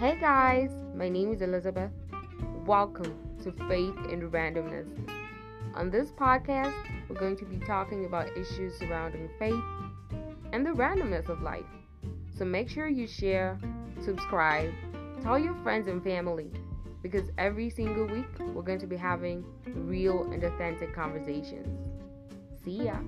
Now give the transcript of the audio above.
Hey guys, my name is Elizabeth. Welcome to Faith and Randomness. On this podcast, we're going to be talking about issues surrounding faith and the randomness of life. So make sure you share, subscribe, tell your friends and family because every single week we're going to be having real and authentic conversations. See ya.